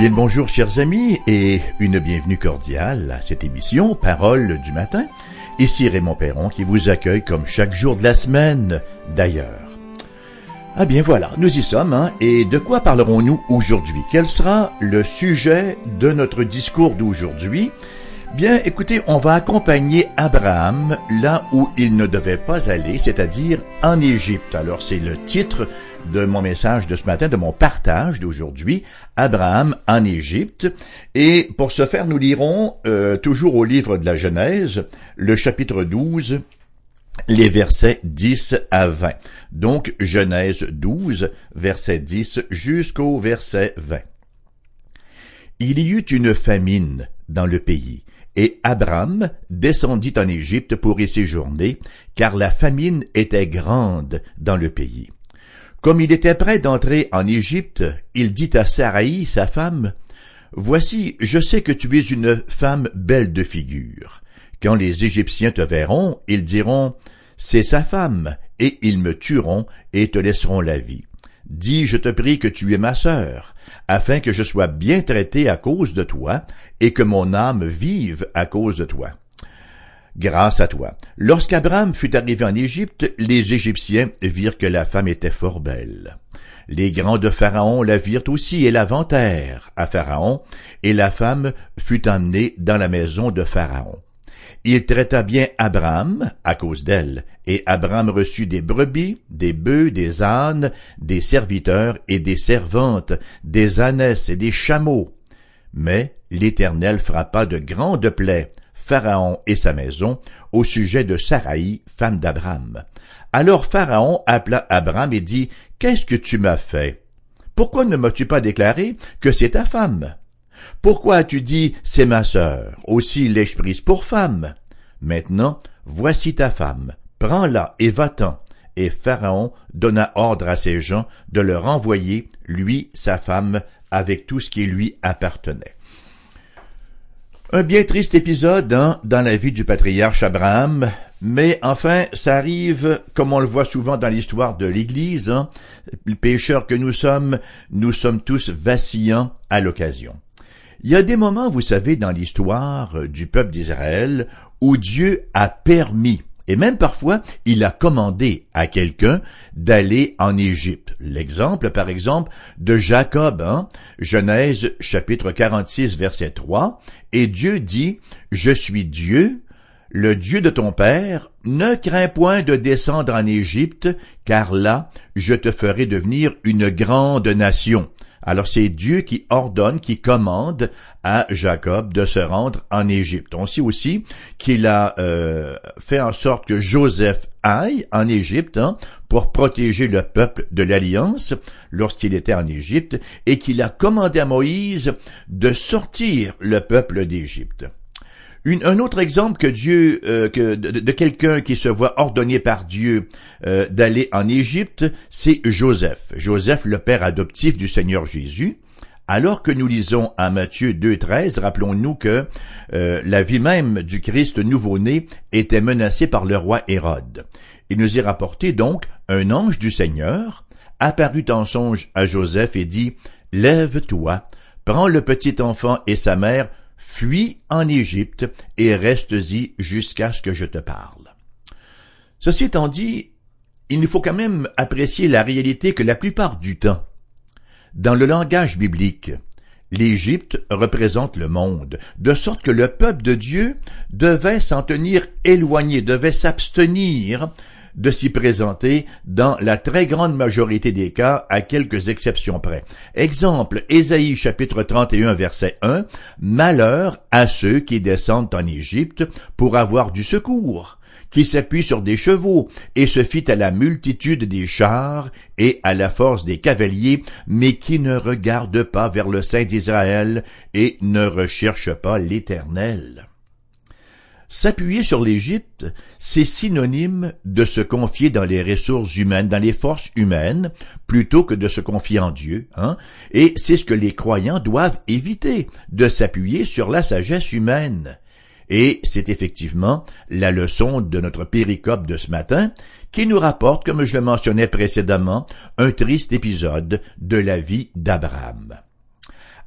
Bien le bonjour chers amis et une bienvenue cordiale à cette émission Parole du matin. Ici Raymond Perron qui vous accueille comme chaque jour de la semaine d'ailleurs. Ah bien voilà, nous y sommes, hein, et de quoi parlerons-nous aujourd'hui? Quel sera le sujet de notre discours d'aujourd'hui? Bien, écoutez, on va accompagner Abraham là où il ne devait pas aller, c'est-à-dire en Égypte. Alors c'est le titre de mon message de ce matin, de mon partage d'aujourd'hui, Abraham en Égypte. Et pour ce faire, nous lirons euh, toujours au livre de la Genèse, le chapitre 12, les versets 10 à 20. Donc Genèse 12, verset 10 jusqu'au verset 20. Il y eut une famine dans le pays et Abraham descendit en Égypte pour y séjourner, car la famine était grande dans le pays. Comme il était prêt d'entrer en Égypte, il dit à Saraï, sa femme, Voici, je sais que tu es une femme belle de figure. Quand les Égyptiens te verront, ils diront, C'est sa femme, et ils me tueront et te laisseront la vie. Dis, je te prie que tu es ma sœur, afin que je sois bien traité à cause de toi, et que mon âme vive à cause de toi. Grâce à toi. Lorsqu'Abraham fut arrivé en Égypte, les Égyptiens virent que la femme était fort belle. Les grands de Pharaon la virent aussi et la vantèrent à Pharaon, et la femme fut emmenée dans la maison de Pharaon. Il traita bien Abraham à cause d'elle, et Abraham reçut des brebis, des bœufs, des ânes, des serviteurs et des servantes, des ânesses et des chameaux. Mais l'Éternel frappa de grandes plaies Pharaon et sa maison au sujet de Saraï, femme d'Abraham. Alors Pharaon appela Abraham et dit, Qu'est-ce que tu m'as fait? Pourquoi ne m'as-tu pas déclaré que c'est ta femme? Pourquoi as-tu dit c'est ma sœur, aussi l'ai-je prise pour femme? Maintenant, voici ta femme, prends-la et va-t'en. Et Pharaon donna ordre à ses gens de le renvoyer, lui, sa femme, avec tout ce qui lui appartenait. Un bien triste épisode hein, dans la vie du patriarche Abraham, mais enfin, ça arrive, comme on le voit souvent dans l'histoire de l'Église, hein, le pécheur que nous sommes, nous sommes tous vacillants à l'occasion. Il y a des moments, vous savez, dans l'histoire euh, du peuple d'Israël où Dieu a permis et même parfois, il a commandé à quelqu'un d'aller en Égypte. L'exemple, par exemple, de Jacob, hein? Genèse chapitre 46, verset 3, et Dieu dit, Je suis Dieu, le Dieu de ton père, ne crains point de descendre en Égypte, car là, je te ferai devenir une grande nation. Alors c'est Dieu qui ordonne, qui commande à Jacob de se rendre en Égypte. On sait aussi qu'il a euh, fait en sorte que Joseph aille en Égypte hein, pour protéger le peuple de l'Alliance lorsqu'il était en Égypte et qu'il a commandé à Moïse de sortir le peuple d'Égypte un autre exemple que Dieu, euh, de, quelqu'un qui se voit ordonné par Dieu euh, d'aller en Égypte, c'est Joseph. Joseph, le père adoptif du Seigneur Jésus. Alors que nous lisons à Matthieu 2.13, rappelons-nous que euh, la vie même du Christ nouveau-né était menacée par le roi Hérode. Il nous est rapporté donc un ange du Seigneur apparut en songe à Joseph et dit, Lève-toi, prends le petit enfant et sa mère, fuis en Égypte et reste-y jusqu'à ce que je te parle. Ceci étant dit, il nous faut quand même apprécier la réalité que la plupart du temps, dans le langage biblique, l'Égypte représente le monde, de sorte que le peuple de Dieu devait s'en tenir éloigné, devait s'abstenir de s'y présenter dans la très grande majorité des cas, à quelques exceptions près. Exemple, Ésaïe chapitre 31 verset 1, Malheur à ceux qui descendent en Égypte pour avoir du secours qui s'appuie sur des chevaux, et se fit à la multitude des chars et à la force des cavaliers, mais qui ne regarde pas vers le Saint d'Israël et ne recherche pas l'Éternel. S'appuyer sur l'Égypte, c'est synonyme de se confier dans les ressources humaines, dans les forces humaines, plutôt que de se confier en Dieu, hein? et c'est ce que les croyants doivent éviter, de s'appuyer sur la sagesse humaine. Et c'est effectivement la leçon de notre péricope de ce matin, qui nous rapporte, comme je le mentionnais précédemment, un triste épisode de la vie d'Abraham.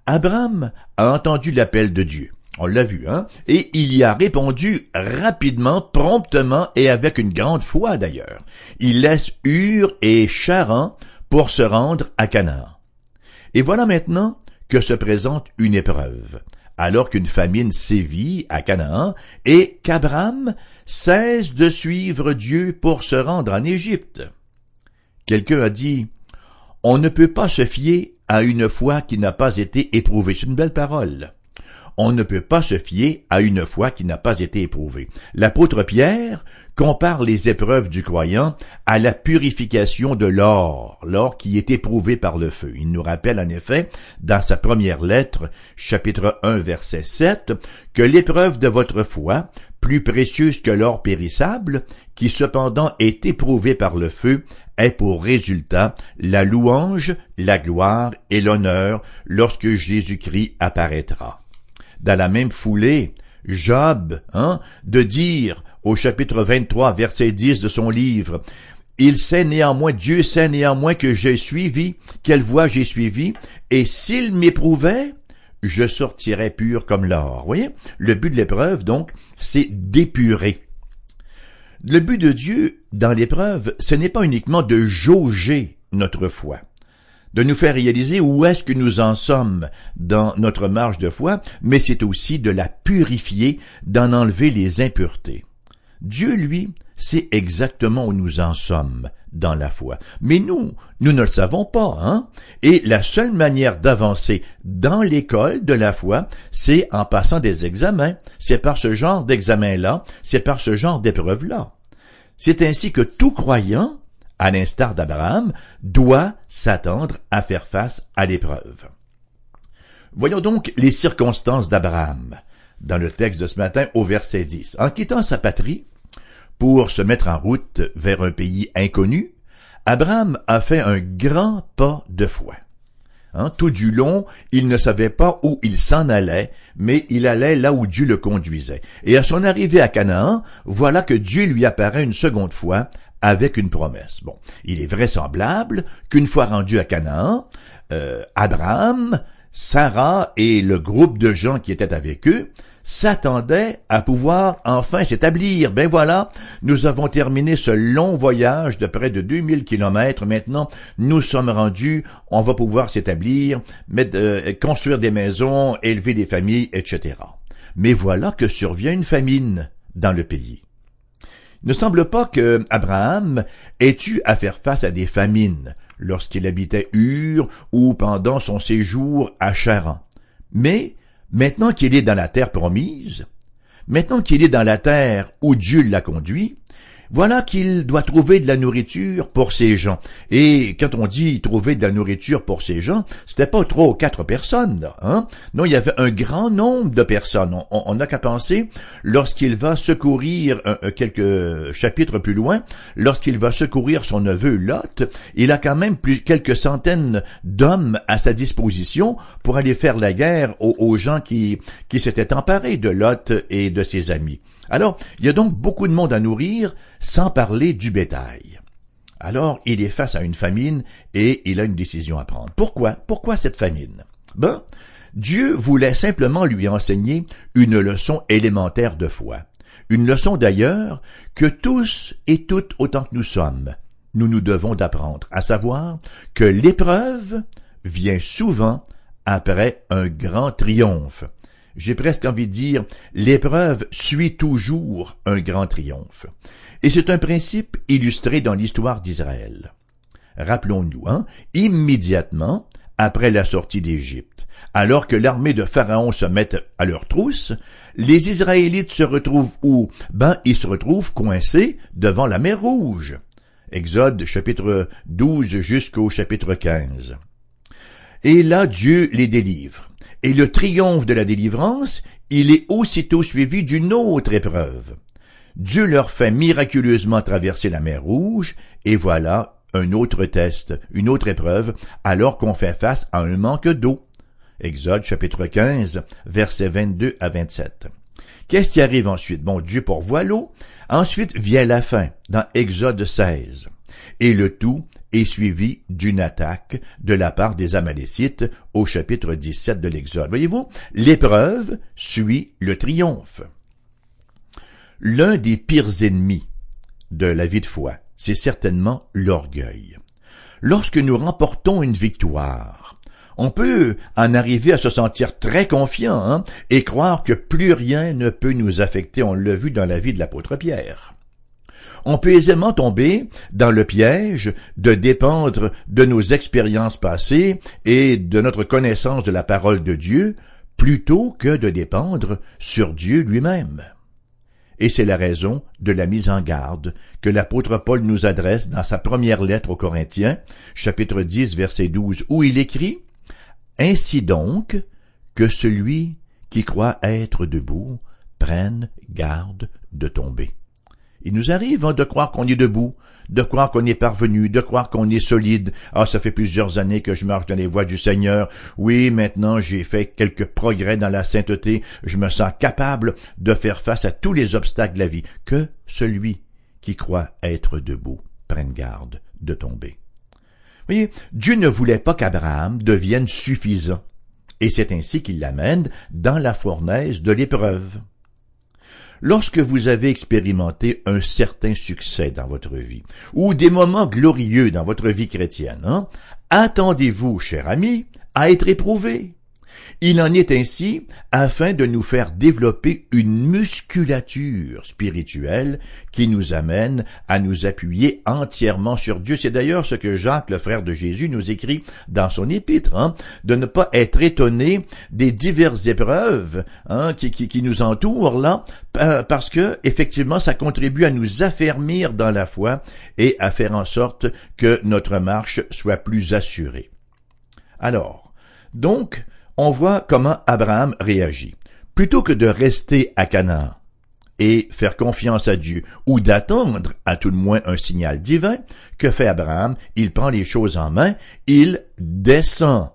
Abraham a entendu l'appel de Dieu. On l'a vu, hein? Et il y a répondu rapidement, promptement et avec une grande foi d'ailleurs. Il laisse Ur et Charan pour se rendre à Canaan. Et voilà maintenant que se présente une épreuve, alors qu'une famine sévit à Canaan et qu'Abraham cesse de suivre Dieu pour se rendre en Égypte. Quelqu'un a dit, on ne peut pas se fier à une foi qui n'a pas été éprouvée. C'est une belle parole on ne peut pas se fier à une foi qui n'a pas été éprouvée. L'apôtre Pierre compare les épreuves du croyant à la purification de l'or, l'or qui est éprouvé par le feu. Il nous rappelle en effet, dans sa première lettre, chapitre 1, verset 7, que l'épreuve de votre foi, plus précieuse que l'or périssable, qui cependant est éprouvé par le feu, est pour résultat la louange, la gloire et l'honneur lorsque Jésus-Christ apparaîtra dans la même foulée, Job, hein, de dire au chapitre 23, verset 10 de son livre, il sait néanmoins, Dieu sait néanmoins que j'ai suivi, quelle voie j'ai suivi, et s'il m'éprouvait, je sortirais pur comme l'or. Vous voyez? Le but de l'épreuve, donc, c'est d'épurer. Le but de Dieu dans l'épreuve, ce n'est pas uniquement de jauger notre foi de nous faire réaliser où est-ce que nous en sommes dans notre marge de foi, mais c'est aussi de la purifier, d'en enlever les impuretés. Dieu, lui, sait exactement où nous en sommes dans la foi. Mais nous, nous ne le savons pas, hein? Et la seule manière d'avancer dans l'école de la foi, c'est en passant des examens. C'est par ce genre d'examen-là, c'est par ce genre d'épreuve-là. C'est ainsi que tout croyant à l'instar d'Abraham, doit s'attendre à faire face à l'épreuve. Voyons donc les circonstances d'Abraham dans le texte de ce matin au verset 10. En quittant sa patrie pour se mettre en route vers un pays inconnu, Abraham a fait un grand pas de foi. Hein, tout du long, il ne savait pas où il s'en allait, mais il allait là où Dieu le conduisait. Et à son arrivée à Canaan, voilà que Dieu lui apparaît une seconde fois avec une promesse. Bon, il est vraisemblable qu'une fois rendu à Canaan, euh, Abraham, Sarah et le groupe de gens qui étaient avec eux s'attendaient à pouvoir enfin s'établir. Ben voilà, nous avons terminé ce long voyage de près de 2000 kilomètres. Maintenant, nous sommes rendus, on va pouvoir s'établir, euh, construire des maisons, élever des familles, etc. Mais voilà que survient une famine dans le pays ne semble pas que Abraham ait eu à faire face à des famines lorsqu'il habitait Ur ou pendant son séjour à Charan. Mais, maintenant qu'il est dans la terre promise, maintenant qu'il est dans la terre où Dieu l'a conduit, voilà qu'il doit trouver de la nourriture pour ces gens. Et quand on dit trouver de la nourriture pour ces gens, c'était pas trois ou quatre personnes, hein? Non, il y avait un grand nombre de personnes. On n'a qu'à penser, lorsqu'il va secourir quelques chapitres plus loin, lorsqu'il va secourir son neveu Lot, il a quand même plus quelques centaines d'hommes à sa disposition pour aller faire la guerre aux, gens qui s'étaient emparés de Lot et de ses amis. Alors, il y a donc beaucoup de monde à nourrir, sans parler du bétail. Alors, il est face à une famine et il a une décision à prendre. Pourquoi? Pourquoi cette famine? Ben, Dieu voulait simplement lui enseigner une leçon élémentaire de foi. Une leçon d'ailleurs que tous et toutes autant que nous sommes, nous nous devons d'apprendre, à savoir que l'épreuve vient souvent après un grand triomphe j'ai presque envie de dire, l'épreuve suit toujours un grand triomphe. Et c'est un principe illustré dans l'histoire d'Israël. Rappelons-nous, hein, immédiatement après la sortie d'Égypte, alors que l'armée de Pharaon se met à leur trousse, les Israélites se retrouvent où? Ben, ils se retrouvent coincés devant la mer Rouge. Exode chapitre 12 jusqu'au chapitre 15. Et là, Dieu les délivre. Et le triomphe de la délivrance, il est aussitôt suivi d'une autre épreuve. Dieu leur fait miraculeusement traverser la mer Rouge, et voilà un autre test, une autre épreuve, alors qu'on fait face à un manque d'eau. Exode chapitre 15, versets 22 à 27. Qu'est-ce qui arrive ensuite? Bon, Dieu pourvoit l'eau. Ensuite vient la fin, dans Exode 16. Et le tout est suivi d'une attaque de la part des Amalécites au chapitre 17 de l'Exode. Voyez-vous, l'épreuve suit le triomphe. L'un des pires ennemis de la vie de foi, c'est certainement l'orgueil. Lorsque nous remportons une victoire, on peut en arriver à se sentir très confiant hein, et croire que plus rien ne peut nous affecter. On l'a vu dans la vie de l'apôtre Pierre. On peut aisément tomber dans le piège de dépendre de nos expériences passées et de notre connaissance de la parole de Dieu plutôt que de dépendre sur Dieu lui-même. Et c'est la raison de la mise en garde que l'apôtre Paul nous adresse dans sa première lettre aux Corinthiens, chapitre 10, verset 12, où il écrit Ainsi donc, que celui qui croit être debout prenne garde de tomber. Il nous arrive hein, de croire qu'on est debout, de croire qu'on est parvenu, de croire qu'on est solide. Ah, ça fait plusieurs années que je marche dans les voies du Seigneur. Oui, maintenant j'ai fait quelques progrès dans la sainteté. Je me sens capable de faire face à tous les obstacles de la vie. Que celui qui croit être debout prenne garde de tomber. Voyez, Dieu ne voulait pas qu'Abraham devienne suffisant. Et c'est ainsi qu'il l'amène dans la fournaise de l'épreuve. Lorsque vous avez expérimenté un certain succès dans votre vie, ou des moments glorieux dans votre vie chrétienne, hein, attendez-vous, cher ami, à être éprouvé. Il en est ainsi afin de nous faire développer une musculature spirituelle qui nous amène à nous appuyer entièrement sur Dieu. C'est d'ailleurs ce que Jacques, le frère de Jésus, nous écrit dans son épître, hein, de ne pas être étonné des diverses épreuves hein, qui, qui, qui nous entourent là, parce que effectivement, ça contribue à nous affermir dans la foi et à faire en sorte que notre marche soit plus assurée. Alors, donc, on voit comment Abraham réagit. Plutôt que de rester à Canaan et faire confiance à Dieu ou d'attendre à tout le moins un signal divin, que fait Abraham? Il prend les choses en main, il descend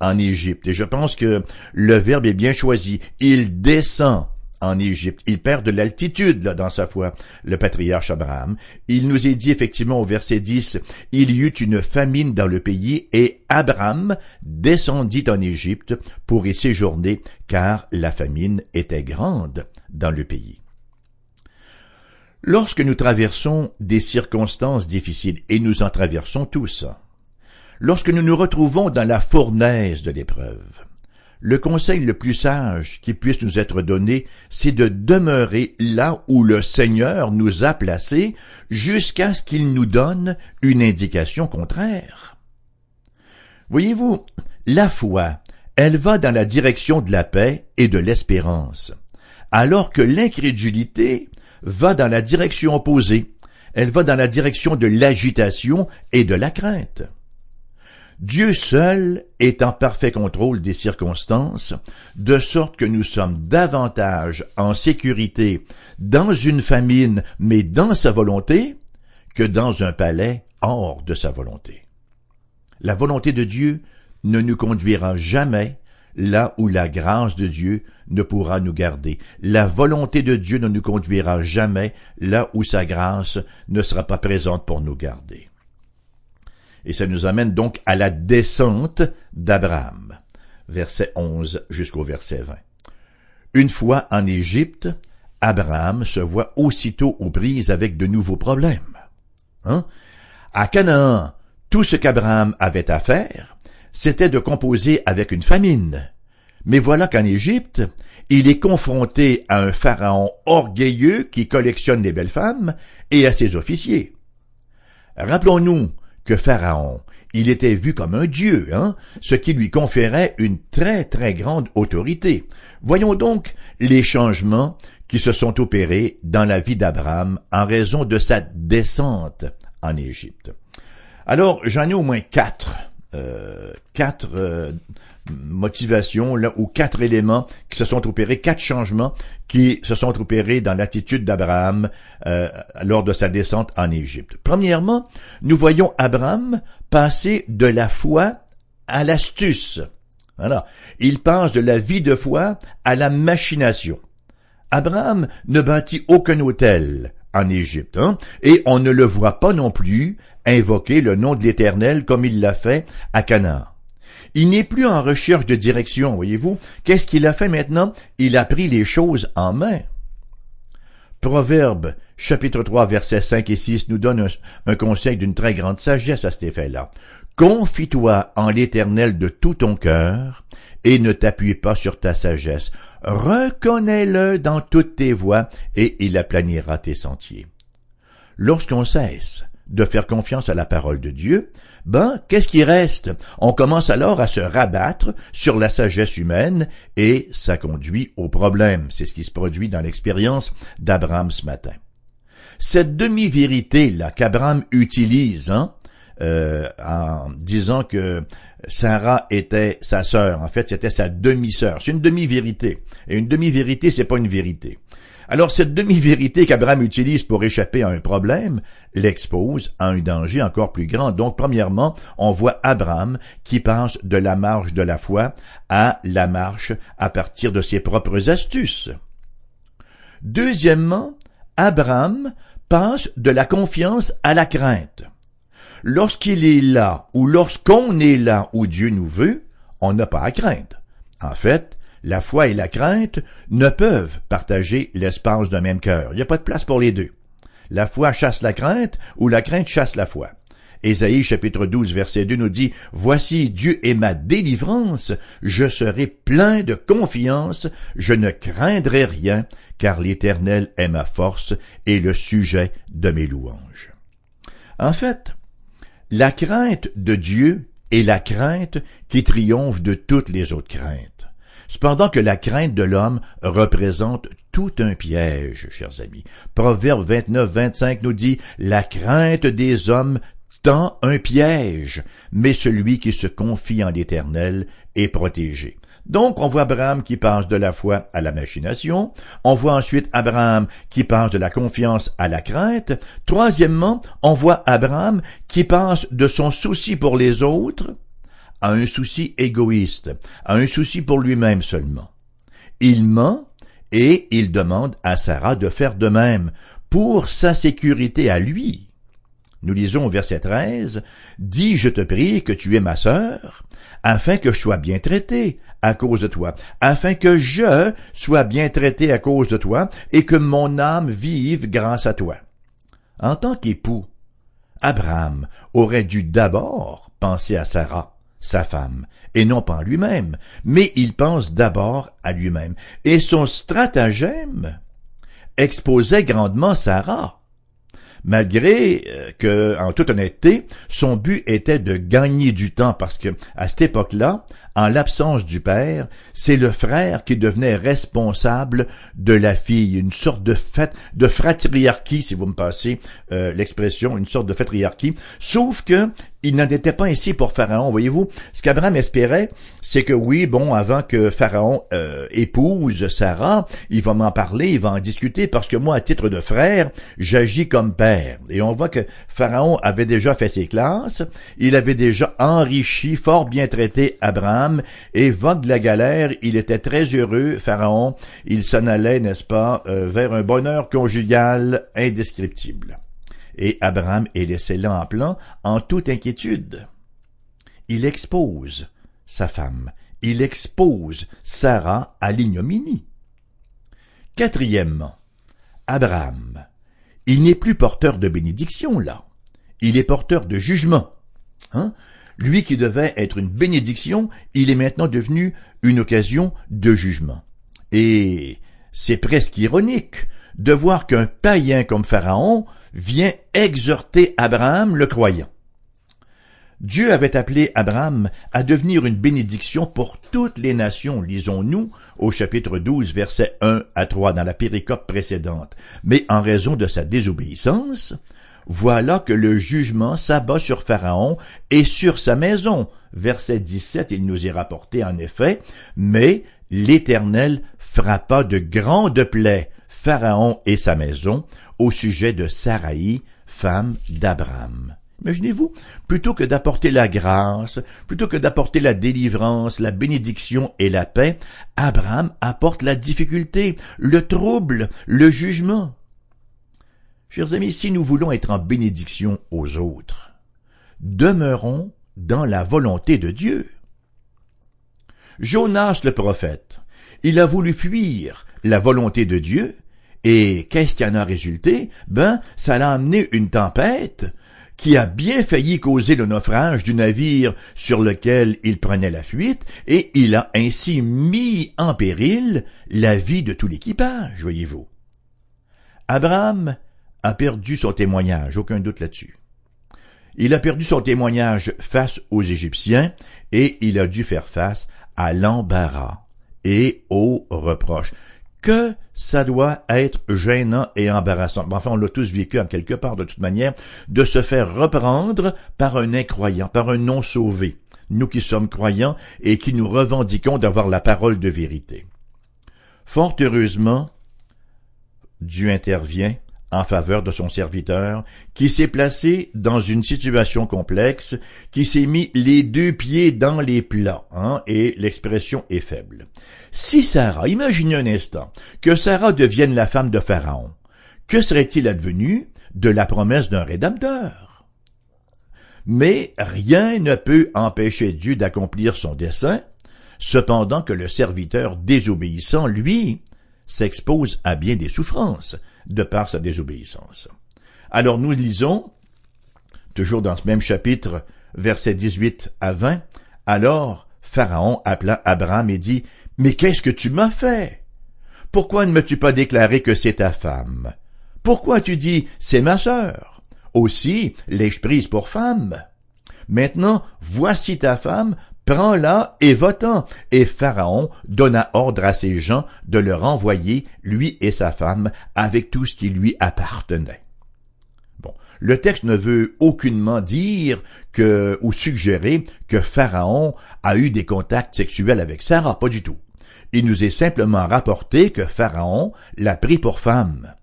en Égypte. Et je pense que le verbe est bien choisi. Il descend en Égypte. Il perd de l'altitude dans sa foi, le patriarche Abraham. Il nous est dit effectivement au verset 10, il y eut une famine dans le pays et Abraham descendit en Égypte pour y séjourner car la famine était grande dans le pays. Lorsque nous traversons des circonstances difficiles, et nous en traversons tous, lorsque nous nous retrouvons dans la fournaise de l'épreuve, le conseil le plus sage qui puisse nous être donné, c'est de demeurer là où le Seigneur nous a placés jusqu'à ce qu'il nous donne une indication contraire. Voyez-vous, la foi, elle va dans la direction de la paix et de l'espérance, alors que l'incrédulité va dans la direction opposée, elle va dans la direction de l'agitation et de la crainte. Dieu seul est en parfait contrôle des circonstances, de sorte que nous sommes davantage en sécurité dans une famine, mais dans sa volonté, que dans un palais hors de sa volonté. La volonté de Dieu ne nous conduira jamais là où la grâce de Dieu ne pourra nous garder. La volonté de Dieu ne nous conduira jamais là où sa grâce ne sera pas présente pour nous garder. Et ça nous amène donc à la descente d'Abraham, verset 11 jusqu'au verset 20. Une fois en Égypte, Abraham se voit aussitôt aux prises avec de nouveaux problèmes. Hein? À Canaan, tout ce qu'Abraham avait à faire, c'était de composer avec une famine. Mais voilà qu'en Égypte, il est confronté à un pharaon orgueilleux qui collectionne les belles femmes et à ses officiers. Rappelons-nous que Pharaon, il était vu comme un dieu, hein, ce qui lui conférait une très très grande autorité. Voyons donc les changements qui se sont opérés dans la vie d'Abraham en raison de sa descente en Égypte. Alors, j'en ai au moins quatre, euh, quatre euh, motivations là, ou quatre éléments qui se sont opérés, quatre changements qui se sont opérés dans l'attitude d'Abraham euh, lors de sa descente en Égypte. Premièrement, nous voyons Abraham passer de la foi à l'astuce. Voilà. Il passe de la vie de foi à la machination. Abraham ne bâtit aucun hôtel en Égypte, hein, et on ne le voit pas non plus invoquer le nom de l'Éternel comme il l'a fait à Canaan. Il n'est plus en recherche de direction, voyez-vous. Qu'est-ce qu'il a fait maintenant? Il a pris les choses en main. Proverbe, chapitre 3, versets 5 et 6 nous donne un, conseil d'une très grande sagesse à cet effet-là. Confie-toi en l'Éternel de tout ton cœur, et ne t'appuie pas sur ta sagesse. Reconnais-le dans toutes tes voies, et il aplanira tes sentiers. Lorsqu'on cesse de faire confiance à la parole de Dieu, ben, qu'est-ce qui reste? On commence alors à se rabattre sur la sagesse humaine et ça conduit au problème. C'est ce qui se produit dans l'expérience d'Abraham ce matin. Cette demi-vérité-là qu'Abraham utilise, hein, euh, en disant que Sarah était sa sœur. En fait, c'était sa demi-sœur. C'est une demi-vérité. Et une demi-vérité, c'est pas une vérité. Alors, cette demi-vérité qu'Abraham utilise pour échapper à un problème l'expose à un danger encore plus grand. Donc, premièrement, on voit Abraham qui passe de la marche de la foi à la marche à partir de ses propres astuces. Deuxièmement, Abraham passe de la confiance à la crainte. Lorsqu'il est là ou lorsqu'on est là où Dieu nous veut, on n'a pas à craindre. En fait, la foi et la crainte ne peuvent partager l'espace d'un même cœur. Il n'y a pas de place pour les deux. La foi chasse la crainte ou la crainte chasse la foi. Ésaïe chapitre 12 verset 2 nous dit, Voici Dieu est ma délivrance, je serai plein de confiance, je ne craindrai rien, car l'Éternel est ma force et le sujet de mes louanges. En fait, la crainte de Dieu est la crainte qui triomphe de toutes les autres craintes. Cependant que la crainte de l'homme représente tout un piège, chers amis. Proverbe 29, 25 nous dit, la crainte des hommes tend un piège, mais celui qui se confie en l'Éternel est protégé. Donc, on voit Abraham qui passe de la foi à la machination. On voit ensuite Abraham qui passe de la confiance à la crainte. Troisièmement, on voit Abraham qui passe de son souci pour les autres à un souci égoïste, à un souci pour lui-même seulement. Il ment et il demande à Sarah de faire de même pour sa sécurité à lui. Nous lisons au verset 13, Dis, je te prie, que tu es ma sœur, afin que je sois bien traité à cause de toi, afin que je sois bien traité à cause de toi, et que mon âme vive grâce à toi. En tant qu'époux, Abraham aurait dû d'abord penser à Sarah, sa femme, et non pas lui-même, mais il pense d'abord à lui-même. Et son stratagème exposait grandement Sarah malgré euh, que, en toute honnêteté, son but était de gagner du temps parce que, à cette époque-là, en l'absence du père, c'est le frère qui devenait responsable de la fille, une sorte de fête, de fratriarchie, si vous me passez euh, l'expression, une sorte de fratriarchie, sauf que il n'en était pas ainsi pour Pharaon, voyez-vous. Ce qu'Abraham espérait, c'est que oui, bon, avant que Pharaon euh, épouse Sarah, il va m'en parler, il va en discuter, parce que moi, à titre de frère, j'agis comme père. Et on voit que Pharaon avait déjà fait ses classes, il avait déjà enrichi, fort bien traité Abraham, et vogue de la galère, il était très heureux, Pharaon, il s'en allait, n'est-ce pas, euh, vers un bonheur conjugal indescriptible et Abraham est laissé là en plan, en toute inquiétude. Il expose sa femme, il expose Sarah à l'ignominie. Quatrièmement, Abraham, il n'est plus porteur de bénédiction là, il est porteur de jugement. Hein? Lui qui devait être une bénédiction, il est maintenant devenu une occasion de jugement. Et c'est presque ironique de voir qu'un païen comme Pharaon vient exhorter Abraham le croyant. Dieu avait appelé Abraham à devenir une bénédiction pour toutes les nations, lisons-nous au chapitre 12, versets 1 à 3 dans la péricope précédente. Mais en raison de sa désobéissance, voilà que le jugement s'abat sur Pharaon et sur sa maison. Verset 17, il nous est rapporté en effet, mais l'Éternel frappa de grandes plaies Pharaon et sa maison au sujet de Saraï, femme d'Abraham. Imaginez-vous, plutôt que d'apporter la grâce, plutôt que d'apporter la délivrance, la bénédiction et la paix, Abraham apporte la difficulté, le trouble, le jugement. Chers amis, si nous voulons être en bénédiction aux autres, demeurons dans la volonté de Dieu. Jonas le prophète, il a voulu fuir la volonté de Dieu, et qu'est-ce qui en a résulté? Ben, ça l'a amené une tempête qui a bien failli causer le naufrage du navire sur lequel il prenait la fuite, et il a ainsi mis en péril la vie de tout l'équipage, voyez-vous. Abraham a perdu son témoignage, aucun doute là-dessus. Il a perdu son témoignage face aux Égyptiens et il a dû faire face à l'embarras et aux reproches. Que ça doit être gênant et embarrassant. Enfin, on l'a tous vécu en quelque part de toute manière, de se faire reprendre par un incroyant, par un non sauvé. Nous qui sommes croyants et qui nous revendiquons d'avoir la parole de vérité. Fort heureusement, Dieu intervient en faveur de son serviteur, qui s'est placé dans une situation complexe, qui s'est mis les deux pieds dans les plats, hein, et l'expression est faible. Si Sarah, imaginez un instant, que Sarah devienne la femme de Pharaon, que serait-il advenu de la promesse d'un rédempteur? Mais rien ne peut empêcher Dieu d'accomplir son dessein, cependant que le serviteur désobéissant, lui, s'expose à bien des souffrances de par sa désobéissance. Alors nous lisons, toujours dans ce même chapitre, versets 18 à 20, alors Pharaon appela Abraham et dit, Mais qu'est-ce que tu m'as fait? Pourquoi ne m'as-tu pas déclaré que c'est ta femme? Pourquoi tu dis, c'est ma sœur? Aussi l'ai-je prise pour femme? Maintenant, voici ta femme, prends-la et va-t'en. Et Pharaon donna ordre à ses gens de le renvoyer, lui et sa femme, avec tout ce qui lui appartenait. Bon. Le texte ne veut aucunement dire que, ou suggérer que Pharaon a eu des contacts sexuels avec Sarah, pas du tout. Il nous est simplement rapporté que Pharaon l'a pris pour femme.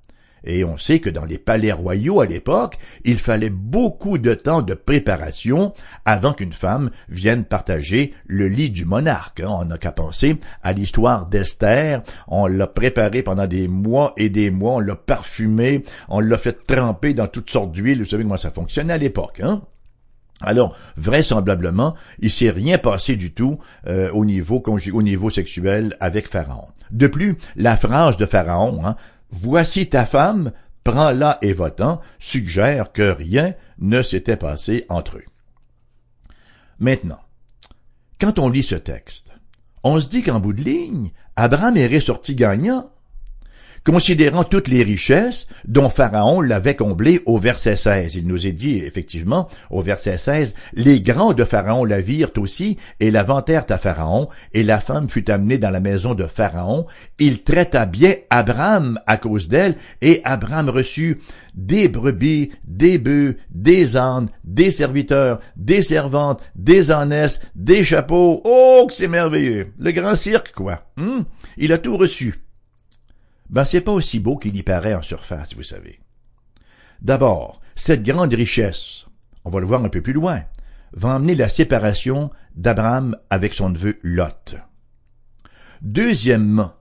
Et on sait que dans les palais royaux à l'époque, il fallait beaucoup de temps de préparation avant qu'une femme vienne partager le lit du monarque. Hein. On n'a qu'à penser à l'histoire d'Esther. On l'a préparé pendant des mois et des mois, on l'a parfumé, on l'a fait tremper dans toutes sortes d'huiles. Vous savez comment ça fonctionnait à l'époque. Hein? Alors, vraisemblablement, il s'est rien passé du tout euh, au niveau au niveau sexuel avec Pharaon. De plus, la phrase de Pharaon, hein, Voici ta femme, prends-la et va suggère que rien ne s'était passé entre eux. Maintenant, quand on lit ce texte, on se dit qu'en bout de ligne, Abraham est ressorti gagnant considérant toutes les richesses dont Pharaon l'avait comblé au verset 16. Il nous est dit, effectivement, au verset 16, les grands de Pharaon la virent aussi et la vantèrent à Pharaon, et la femme fut amenée dans la maison de Pharaon. Il traita bien Abraham à cause d'elle, et Abraham reçut des brebis, des bœufs, des ânes, des serviteurs, des servantes, des ânesses, des chapeaux. Oh, que c'est merveilleux! Le grand cirque, quoi. Hum? Il a tout reçu ben c'est pas aussi beau qu'il y paraît en surface, vous savez. D'abord, cette grande richesse, on va le voir un peu plus loin, va amener la séparation d'Abraham avec son neveu Lot. Deuxièmement,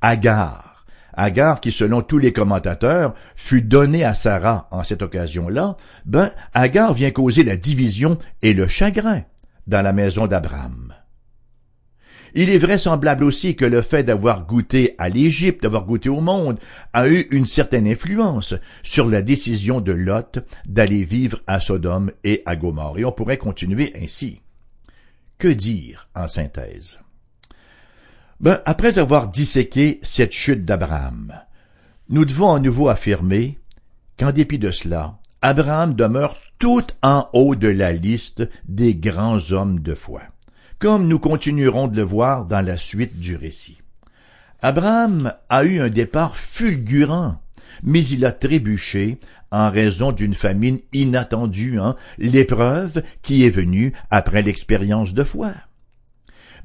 Agar. Agar qui, selon tous les commentateurs, fut donnée à Sarah en cette occasion-là, ben, Agar vient causer la division et le chagrin dans la maison d'Abraham. Il est vraisemblable aussi que le fait d'avoir goûté à l'Égypte, d'avoir goûté au monde, a eu une certaine influence sur la décision de Lot d'aller vivre à Sodome et à Gomorre. Et on pourrait continuer ainsi. Que dire en synthèse? Ben, après avoir disséqué cette chute d'Abraham, nous devons à nouveau affirmer qu'en dépit de cela, Abraham demeure tout en haut de la liste des grands hommes de foi comme nous continuerons de le voir dans la suite du récit. Abraham a eu un départ fulgurant, mais il a trébuché en raison d'une famine inattendue, hein, l'épreuve qui est venue après l'expérience de foi.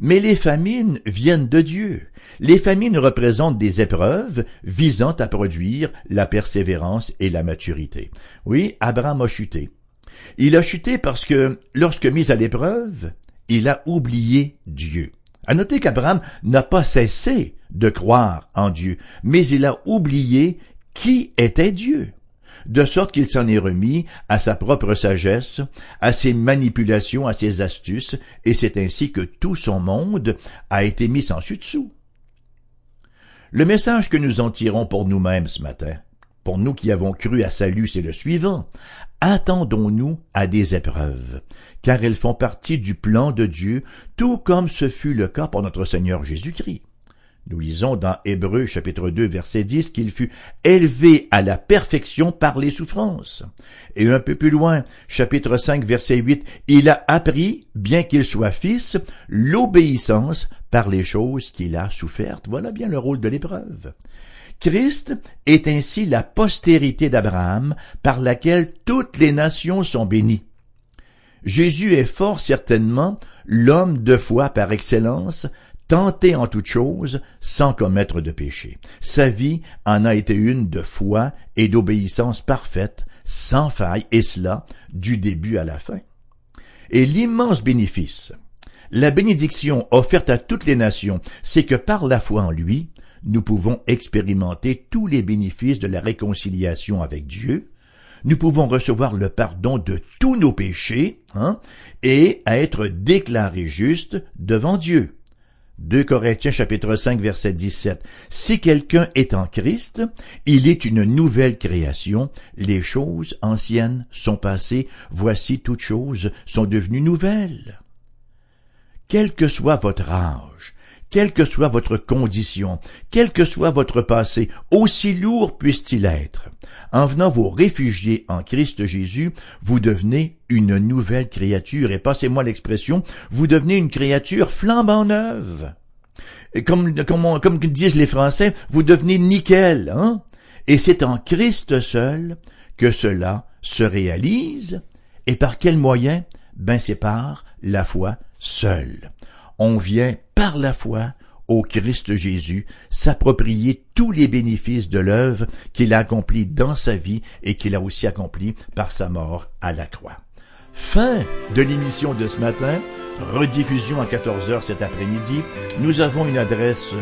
Mais les famines viennent de Dieu. Les famines représentent des épreuves visant à produire la persévérance et la maturité. Oui, Abraham a chuté. Il a chuté parce que, lorsque mis à l'épreuve, il a oublié Dieu. À noter qu'Abraham n'a pas cessé de croire en Dieu, mais il a oublié qui était Dieu. de sorte qu'il s'en est remis à sa propre sagesse, à ses manipulations, à ses astuces, et c'est ainsi que tout son monde a été mis sans dessous. Le message que nous en tirons pour nous-mêmes ce matin, pour nous qui avons cru à salut, c'est le suivant. Attendons-nous à des épreuves, car elles font partie du plan de Dieu, tout comme ce fut le cas pour notre Seigneur Jésus-Christ. Nous lisons dans Hébreux chapitre 2 verset 10 qu'il fut élevé à la perfection par les souffrances. Et un peu plus loin, chapitre 5 verset 8, il a appris, bien qu'il soit fils, l'obéissance par les choses qu'il a souffertes. Voilà bien le rôle de l'épreuve. Christ est ainsi la postérité d'Abraham par laquelle toutes les nations sont bénies. Jésus est fort certainement l'homme de foi par excellence, tenté en toutes choses sans commettre de péché. Sa vie en a été une de foi et d'obéissance parfaite, sans faille, et cela du début à la fin. Et l'immense bénéfice, la bénédiction offerte à toutes les nations, c'est que par la foi en lui, nous pouvons expérimenter tous les bénéfices de la réconciliation avec Dieu, nous pouvons recevoir le pardon de tous nos péchés, hein, et être déclarés justes devant Dieu. 2 Corinthiens chapitre 5 verset 17. Si quelqu'un est en Christ, il est une nouvelle création, les choses anciennes sont passées, voici toutes choses sont devenues nouvelles. Quel que soit votre âge, quelle que soit votre condition, quel que soit votre passé, aussi lourd puisse-t-il être, en venant vous réfugier en Christ Jésus, vous devenez une nouvelle créature, et passez-moi l'expression, vous devenez une créature flambant neuve. Et comme, comme, comme disent les Français, vous devenez nickel, hein? Et c'est en Christ seul que cela se réalise. Et par quel moyen? Ben c'est par la foi seule on vient par la foi au Christ Jésus s'approprier tous les bénéfices de l'œuvre qu'il a accomplie dans sa vie et qu'il a aussi accompli par sa mort à la croix. Fin de l'émission de ce matin, rediffusion à 14h cet après-midi. Nous avons une adresse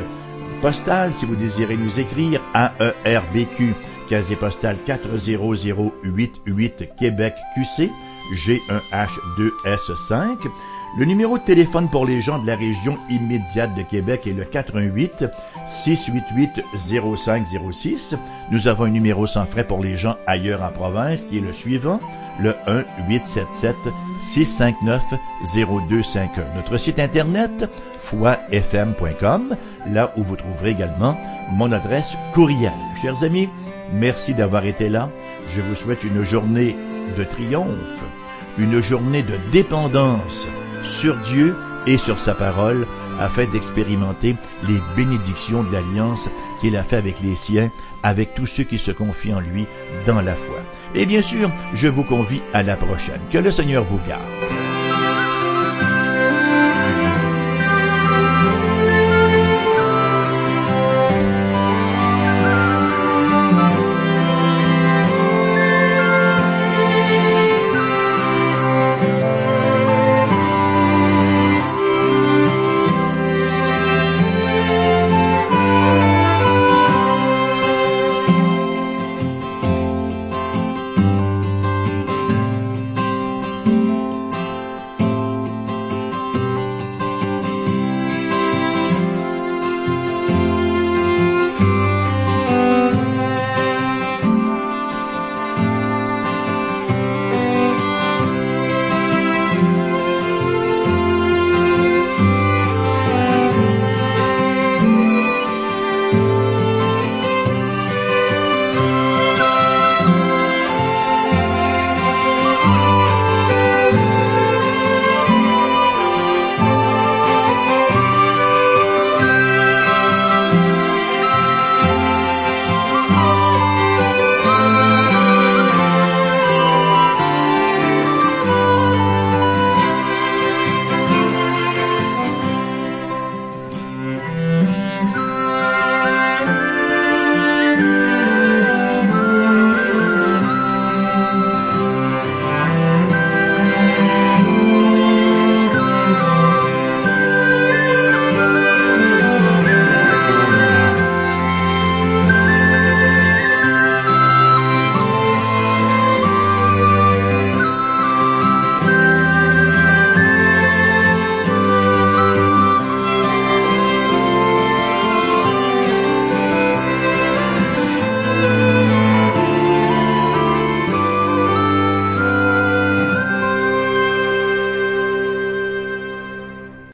postale si vous désirez nous écrire AERBQ, casier postal 40088 Québec QC G1H2S5. Le numéro de téléphone pour les gens de la région immédiate de Québec est le 418 688 0506. Nous avons un numéro sans frais pour les gens ailleurs en province qui est le suivant, le 1 877 659 0251. Notre site internet foifm.com, là où vous trouverez également mon adresse courriel. Chers amis, merci d'avoir été là. Je vous souhaite une journée de triomphe, une journée de dépendance sur Dieu et sur sa parole afin d'expérimenter les bénédictions de l'alliance qu'il a fait avec les siens, avec tous ceux qui se confient en lui dans la foi. Et bien sûr, je vous convie à la prochaine. Que le Seigneur vous garde.